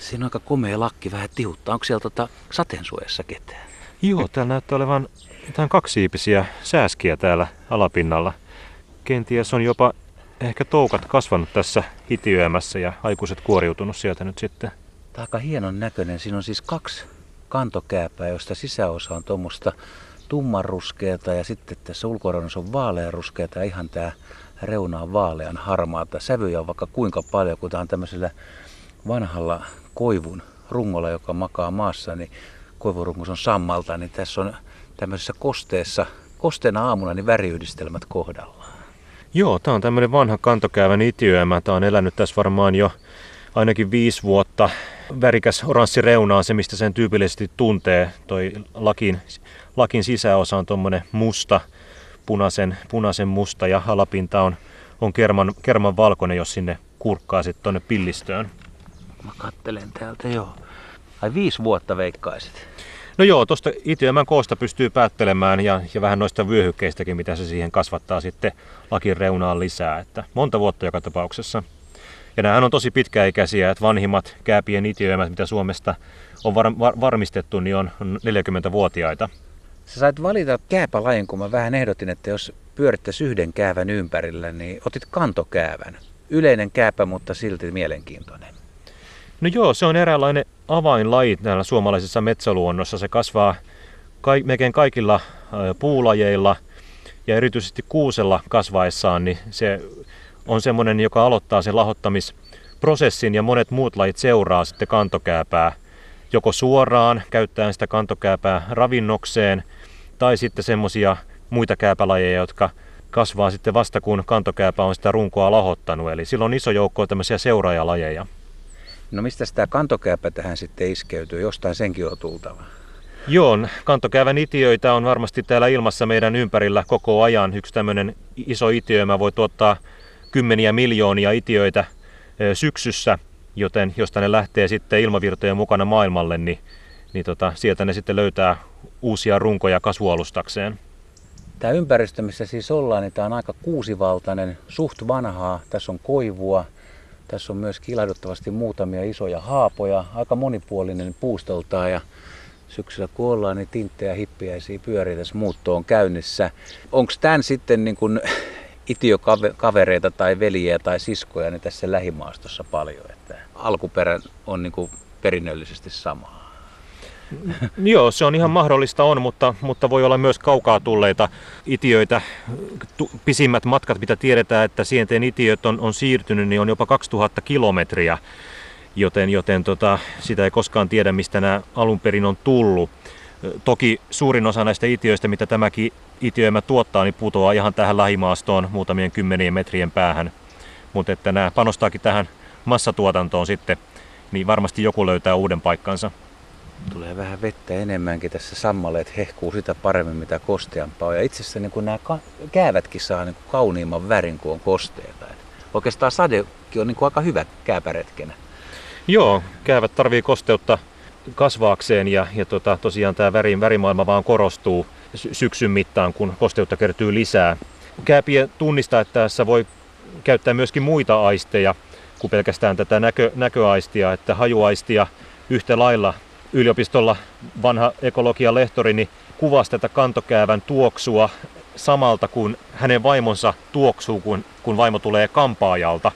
Siinä on aika komea lakki, vähän tihuttaa. Onko siellä tota sateensuojassa ketään? Joo, täällä näyttää olevan jotain kaksiipisiä sääskiä täällä alapinnalla. Kenties on jopa ehkä toukat kasvanut tässä hitiöemässä ja aikuiset kuoriutunut sieltä nyt sitten. Tämä on aika hienon näköinen. Siinä on siis kaksi kantokääpää, josta sisäosa on tuommoista tummanruskeata ja sitten tässä ulkoreunassa on vaaleanruskeata ja ihan tämä reuna on vaalean harmaata. Sävyjä on vaikka kuinka paljon, kun tämä on tämmöisellä vanhalla koivun rungolla, joka makaa maassa, niin koivurungus on sammalta, niin tässä on tämmöisessä kosteessa, kosteena aamuna niin väriyhdistelmät kohdallaan. Joo, tämä on tämmöinen vanha kantokäävän itiöemä. Tämä on elänyt tässä varmaan jo ainakin viisi vuotta. Värikäs oranssi reuna on se, mistä sen tyypillisesti tuntee. Toi lakin, lakin sisäosa on tuommoinen musta, punaisen, punaisen musta ja alapinta on, on kerman, kerman valkoinen, jos sinne kurkkaa sitten tuonne pillistöön. Mä kattelen täältä joo. Ai viisi vuotta veikkaisit. No joo, tuosta itiömän koosta pystyy päättelemään ja, ja vähän noista vyöhykkeistäkin, mitä se siihen kasvattaa sitten lakin reunaan lisää. Että monta vuotta joka tapauksessa. Ja nämähän on tosi pitkäikäisiä, että vanhimmat kääpien itiöemät, mitä Suomesta on var, var, varmistettu, niin on 40-vuotiaita. Sä sait valita kääpälajin, kun mä vähän ehdotin, että jos pyörittäisi yhden käävän ympärillä, niin otit kantokäävän. Yleinen kääpä, mutta silti mielenkiintoinen. No joo, se on eräänlainen avainlaji täällä suomalaisessa metsäluonnossa. Se kasvaa ka- melkein kaikilla puulajeilla ja erityisesti kuusella kasvaessaan, niin se on semmoinen, joka aloittaa sen lahottamisprosessin ja monet muut lajit seuraa sitten kantokääpää joko suoraan käyttäen sitä kantokääpää ravinnokseen tai sitten semmoisia muita kääpälajeja, jotka kasvaa sitten vasta kun kantokääpä on sitä runkoa lahottanut. Eli silloin on iso joukko tämmöisiä seuraajalajeja. No mistä tämä kantokääpä tähän sitten iskeytyy? Jostain senkin on tultava. Joo, kantokäävän itiöitä on varmasti täällä ilmassa meidän ympärillä koko ajan. Yksi tämmöinen iso itiöimä voi tuottaa kymmeniä miljoonia itiöitä syksyssä, joten josta ne lähtee sitten ilmavirtojen mukana maailmalle, niin, niin tota, sieltä ne sitten löytää uusia runkoja kasvualustakseen. Tämä ympäristö, missä siis ollaan, niin tämä on aika kuusivaltainen, suht vanhaa. Tässä on koivua, tässä on myös kilahduttavasti muutamia isoja haapoja, aika monipuolinen puustoltaan ja syksyllä kun ollaan, niin tinttejä hippiäisiä pyörii tässä muutto on käynnissä. Onko tämän sitten niin kuin itiokavereita tai veljiä tai siskoja niin tässä lähimaastossa paljon, että alkuperä on niin perinnöllisesti samaa? Joo, se on ihan mahdollista on, mutta, mutta voi olla myös kaukaa tulleita itiöitä. Pisimmät matkat, mitä tiedetään, että sienteen itiöt on, on siirtynyt, niin on jopa 2000 kilometriä, joten, joten tota, sitä ei koskaan tiedä, mistä nämä alun perin on tullut. Toki suurin osa näistä itiöistä, mitä tämäkin itiöimä tuottaa, niin putoaa ihan tähän lähimaastoon muutamien kymmenien metrien päähän. Mutta että nämä panostaakin tähän massatuotantoon sitten, niin varmasti joku löytää uuden paikkansa. Tulee vähän vettä enemmänkin tässä sammaleet hehkuu sitä paremmin mitä kosteampaa. Ja itse asiassa niin nämä käävätkin saa niin kauniimman värin kuin on kosteita. Et oikeastaan sadekin on niin aika hyvä kääpäretkenä. Joo, käävät tarvii kosteutta kasvaakseen ja, ja tota, tosiaan tämä väri, värimaailma vaan korostuu syksyn mittaan, kun kosteutta kertyy lisää. Kääpien tunnistaa, että tässä voi käyttää myöskin muita aisteja kuin pelkästään tätä näkö, näköaistia, että hajuaistia yhtä lailla yliopistolla vanha ekologian lehtori niin kuvasi tätä kantokäävän tuoksua samalta kuin hänen vaimonsa tuoksuu, kun, kun vaimo tulee kampaajalta.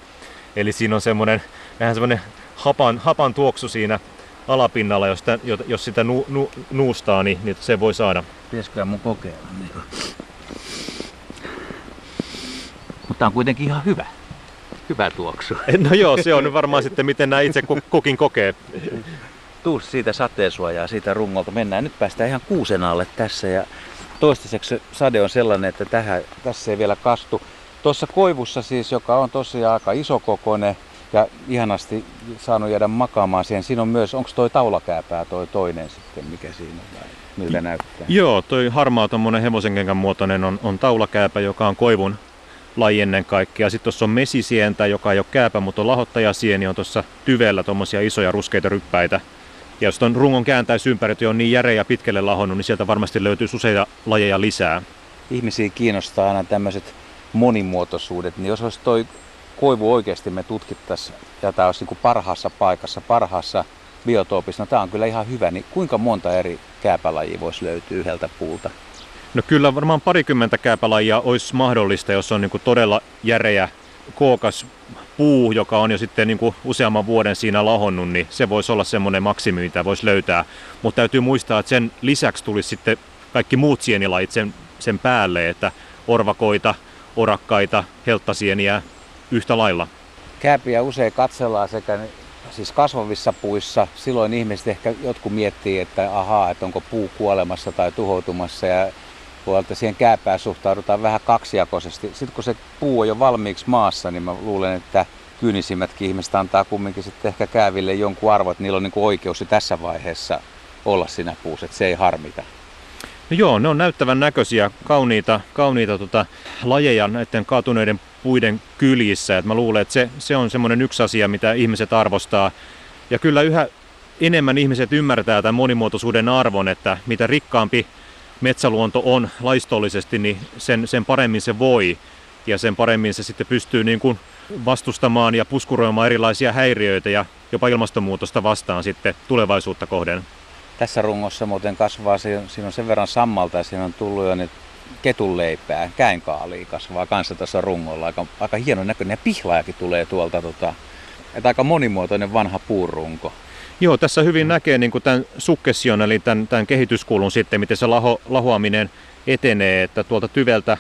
Eli siinä on semmoinen vähän semmoinen hapan, hapan tuoksu siinä alapinnalla, jos sitä, jos sitä nu, nu, nuustaa, niin, niin se voi saada. Pitäisikö mun kokeilla? Niin Mutta on kuitenkin ihan hyvä. Hyvä tuoksu. No joo, se on varmaan sitten miten nämä itse kukin kokee. Tuu siitä sateensuojaa siitä rungolta. Mennään nyt päästään ihan kuusen alle tässä ja toistaiseksi sade on sellainen, että tähän, tässä ei vielä kastu. Tuossa koivussa siis, joka on tosiaan aika isokokoinen, ja ihanasti saanut jäädä makaamaan siihen. Siinä on myös, onko toi taulakääpää toi toinen sitten, mikä siinä on miltä näyttää? Joo, toi harmaa tuommoinen hevosenkengän muotoinen on, on taulakääpä, joka on koivun laji ennen kaikkea. Sitten tuossa on mesisientä, joka ei ole kääpä, mutta on lahottajasieni, on tuossa tyvellä tuommoisia isoja ruskeita ryppäitä. Ja jos tuon rungon kääntäisi ympäri, on niin järeä ja pitkälle lahonnut, niin sieltä varmasti löytyy useita lajeja lisää. Ihmisiä kiinnostaa aina tämmöiset monimuotoisuudet, niin jos olisi toi koivu oikeasti me tutkittaisiin ja tämä olisi niin parhaassa paikassa, parhaassa biotoopissa, no tämä on kyllä ihan hyvä, niin kuinka monta eri kääpälajia voisi löytyä yhdeltä puulta? No kyllä varmaan parikymmentä kääpälajia olisi mahdollista, jos on niin todella järeä, kookas puu, joka on jo sitten niin kuin useamman vuoden siinä lahonnut, niin se voisi olla semmoinen maksimi, mitä voisi löytää. Mutta täytyy muistaa, että sen lisäksi tulisi sitten kaikki muut sienilajit sen, sen päälle, että orvakoita, orakkaita, helttasieniä yhtä lailla. Kääpiä usein katsellaan sekä siis kasvavissa puissa. Silloin ihmiset ehkä jotkut miettii, että ahaa, että onko puu kuolemassa tai tuhoutumassa ja puolelta siihen kääpään suhtaudutaan vähän kaksijakoisesti. Sitten kun se puu on jo valmiiksi maassa, niin mä luulen, että kyynisimmätkin ihmiset antaa kumminkin sitten ehkä kääville jonkun arvo, että niillä on niin oikeus jo tässä vaiheessa olla siinä puussa, että se ei harmita. No joo, ne on näyttävän näköisiä, kauniita, kauniita tota, lajeja näiden kaatuneiden puiden kyljissä. Et mä luulen, että se, se on semmoinen yksi asia, mitä ihmiset arvostaa. Ja kyllä yhä enemmän ihmiset ymmärtää tämän monimuotoisuuden arvon, että mitä rikkaampi metsäluonto on laistollisesti, niin sen, sen paremmin se voi. Ja sen paremmin se sitten pystyy niin kuin vastustamaan ja puskuroimaan erilaisia häiriöitä ja jopa ilmastonmuutosta vastaan sitten tulevaisuutta kohden. Tässä rungossa muuten kasvaa, siinä on sen verran sammalta ja siinä on tullut jo nyt ketunleipää, käinkaalia kasvaa kanssa tässä rungolla. Aika, aika hieno näköinen ja pihlaajakin tulee tuolta. Tota, että aika monimuotoinen vanha puurunko. Joo, tässä hyvin näkee niin kuin tämän sukkession, eli tämän, tämän kehityskulun sitten, miten se laho, lahoaminen etenee, että tuolta tyveltä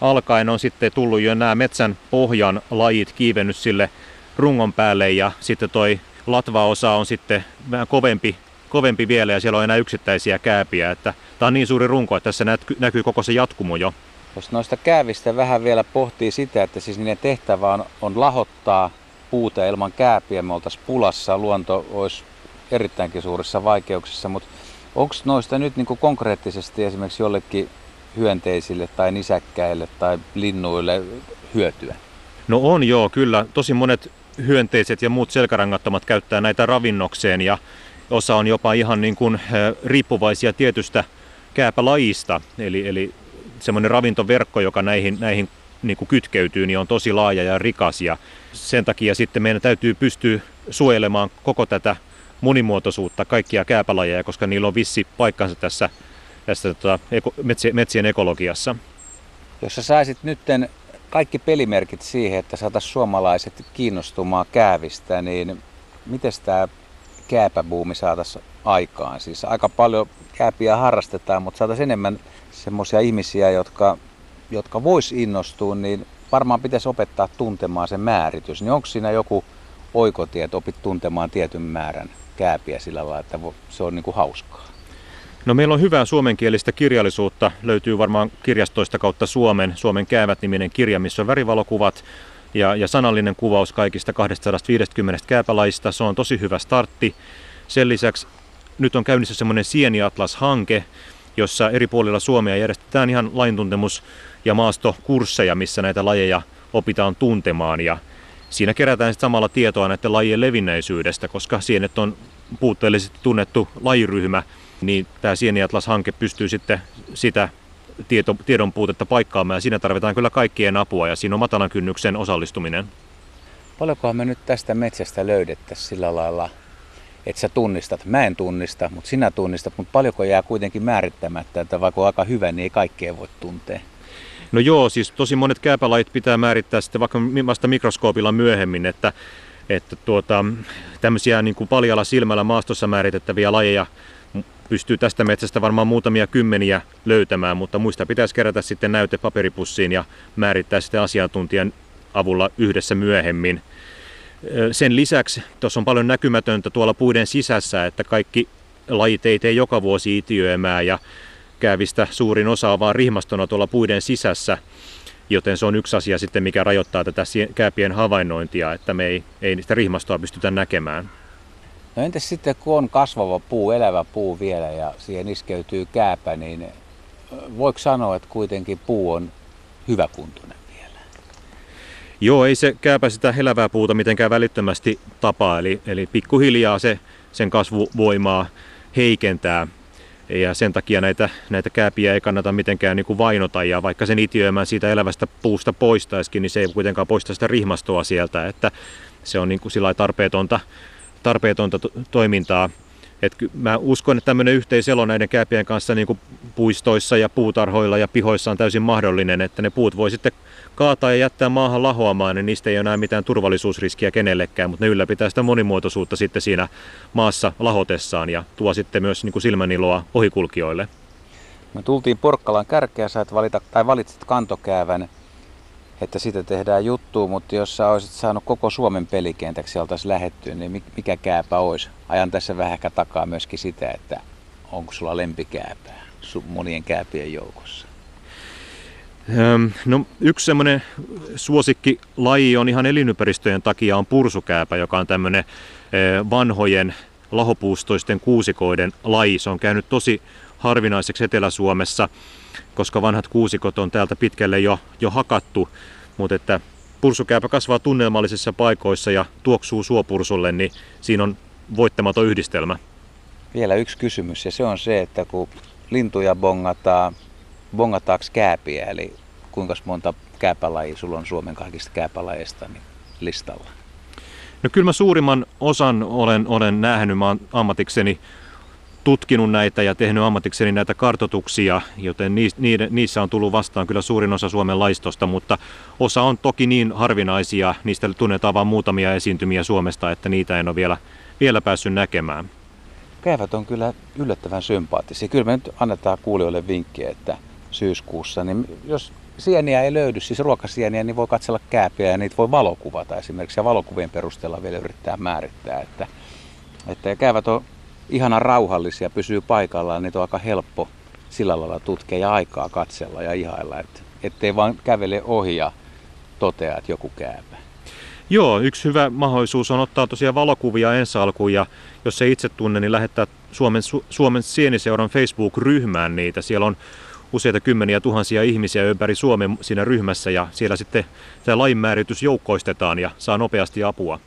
alkaen on sitten tullut jo nämä metsän pohjan lajit kiivennyt sille rungon päälle ja sitten toi latvaosa on sitten vähän kovempi, kovempi vielä ja siellä on enää yksittäisiä kääpiä, että tämä on niin suuri runko, että tässä näkyy koko se jatkumo jo. Jos noista käävistä vähän vielä pohtii sitä, että siis niiden tehtävä on, on lahottaa puuta ilman kääpiä, me oltaisiin pulassa, luonto olisi erittäinkin suurissa vaikeuksissa, mutta onko noista nyt niin konkreettisesti esimerkiksi jollekin hyönteisille tai nisäkkäille tai linnuille hyötyä? No on joo, kyllä. Tosi monet hyönteiset ja muut selkärangattomat käyttää näitä ravinnokseen ja osa on jopa ihan niin kuin riippuvaisia tietystä kääpälajista. Eli, eli semmoinen ravintoverkko, joka näihin, näihin niin kuin kytkeytyy, niin on tosi laaja ja rikas. Ja sen takia sitten meidän täytyy pystyä suojelemaan koko tätä monimuotoisuutta, kaikkia kääpälajeja, koska niillä on vissi paikkansa tässä, tässä tota, eko, metsien, ekologiassa. Jos sä saisit nytten kaikki pelimerkit siihen, että saataisiin suomalaiset kiinnostumaan käävistä, niin miten tämä kääpäbuumi saataisiin aikaan? Siis aika paljon kääpiä harrastetaan, mutta saataisiin enemmän semmoisia ihmisiä, jotka, jotka vois innostua, niin varmaan pitäisi opettaa tuntemaan se määritys. Niin onko siinä joku oikotie, että opit tuntemaan tietyn määrän kääpiä sillä lailla, että se on niin kuin hauskaa? No meillä on hyvää suomenkielistä kirjallisuutta. Löytyy varmaan kirjastoista kautta Suomen, Suomen käävät-niminen kirja, missä on värivalokuvat ja, ja sanallinen kuvaus kaikista 250 kääpälaista. Se on tosi hyvä startti. Sen lisäksi nyt on käynnissä semmoinen Sieniatlas-hanke, jossa eri puolilla Suomea järjestetään ihan laintuntemus- ja maastokursseja, missä näitä lajeja opitaan tuntemaan. Ja siinä kerätään sitten samalla tietoa näiden lajien levinneisyydestä, koska sienet on puutteellisesti tunnettu lajiryhmä, niin tämä Sieniatlas-hanke pystyy sitten sitä tieto, tiedon puutetta paikkaamaan ja siinä tarvitaan kyllä kaikkien apua ja siinä on matalan kynnyksen osallistuminen. Paljonkohan me nyt tästä metsästä löydettäisiin sillä lailla, että sä tunnistat, mä en tunnista, mutta sinä tunnistat, mutta paljonko jää kuitenkin määrittämättä, että vaikka on aika hyvä, niin ei kaikkea voi tuntea. No joo, siis tosi monet kääpälajit pitää määrittää sitten vaikka vasta mikroskoopilla myöhemmin, että, että tuota, tämmöisiä niin kuin paljalla silmällä maastossa määritettäviä lajeja pystyy tästä metsästä varmaan muutamia kymmeniä löytämään, mutta muista pitäisi kerätä sitten näyte paperipussiin ja määrittää sitten asiantuntijan avulla yhdessä myöhemmin. Sen lisäksi tuossa on paljon näkymätöntä tuolla puiden sisässä, että kaikki lajit ei tee joka vuosi itiöemää ja käävistä suurin osa on vaan rihmastona tuolla puiden sisässä, joten se on yksi asia sitten, mikä rajoittaa tätä kääpien havainnointia, että me ei, ei sitä rihmastoa pystytä näkemään. No entäs sitten kun on kasvava puu, elävä puu vielä ja siihen iskeytyy kääpä, niin voiko sanoa, että kuitenkin puu on hyväkuntoinen vielä? Joo, ei se kääpä sitä elävää puuta mitenkään välittömästi tapaa, eli, eli pikkuhiljaa se sen kasvuvoimaa heikentää. Ja sen takia näitä, näitä kääpiä ei kannata mitenkään niin kuin vainota ja vaikka sen itiöimään siitä elävästä puusta poistaisikin, niin se ei kuitenkaan poista sitä rihmastoa sieltä, että se on niin kuin sillä tarpeetonta, tarpeetonta to- toimintaa. Et mä uskon, että tämmöinen yhteiselo näiden kääpien kanssa niin kuin puistoissa ja puutarhoilla ja pihoissa on täysin mahdollinen, että ne puut voi sitten kaataa ja jättää maahan lahoamaan, niin niistä ei enää mitään turvallisuusriskiä kenellekään, mutta ne ylläpitää sitä monimuotoisuutta sitten siinä maassa lahotessaan ja tuo sitten myös niin kuin silmäniloa ohikulkijoille. Me tultiin Porkkalan kärkeä, sä valita, tai valitsit kantokäävän, että siitä tehdään juttu, mutta jos sä olisit saanut koko Suomen pelikentäksi oltaisiin lähettyä, niin mikä kääpä olisi? Ajan tässä vähän takaa myöskin sitä, että onko sulla lempikääpää monien kääpien joukossa? No, yksi semmoinen suosikkilaji on ihan elinympäristöjen takia on pursukääpä, joka on tämmöinen vanhojen lahopuustoisten kuusikoiden laji. Se on käynyt tosi harvinaiseksi Etelä-Suomessa, koska vanhat kuusikot on täältä pitkälle jo, jo hakattu, mutta että pursukääpä kasvaa tunnelmallisissa paikoissa ja tuoksuu suopursulle, niin siinä on voittamaton yhdistelmä. Vielä yksi kysymys ja se on se, että kun lintuja bongataan, bongataanko kääpiä, eli kuinka monta kääpälajia sulla on Suomen kaikista kääpälajeista niin listalla? No kyllä mä suurimman osan olen, olen nähnyt, mä ammatikseni tutkinut näitä ja tehnyt ammatikseni näitä kartotuksia, joten niissä on tullut vastaan kyllä suurin osa Suomen laistosta, mutta osa on toki niin harvinaisia, niistä tunnetaan vain muutamia esiintymiä Suomesta, että niitä en ole vielä, vielä päässyt näkemään. Käyvät on kyllä yllättävän sympaattisia. Kyllä me nyt annetaan kuulijoille vinkkiä, että syyskuussa, niin jos sieniä ei löydy, siis ruokasieniä, niin voi katsella kääpiä ja niitä voi valokuvata esimerkiksi ja valokuvien perusteella vielä yrittää määrittää, että, että käyvät on ihana rauhallisia, pysyy paikallaan, niitä on aika helppo sillä lailla tutkia ja aikaa katsella ja ihailla, että, ettei vaan kävele ohi ja totea, että joku kääpä. Joo, yksi hyvä mahdollisuus on ottaa tosiaan valokuvia ensi alkuun ja jos se itse tunne, niin lähettää Suomen, Suomen Sieniseuran Facebook-ryhmään niitä. Siellä on useita kymmeniä tuhansia ihmisiä ympäri Suomen siinä ryhmässä ja siellä sitten tämä lainmääritys joukkoistetaan ja saa nopeasti apua.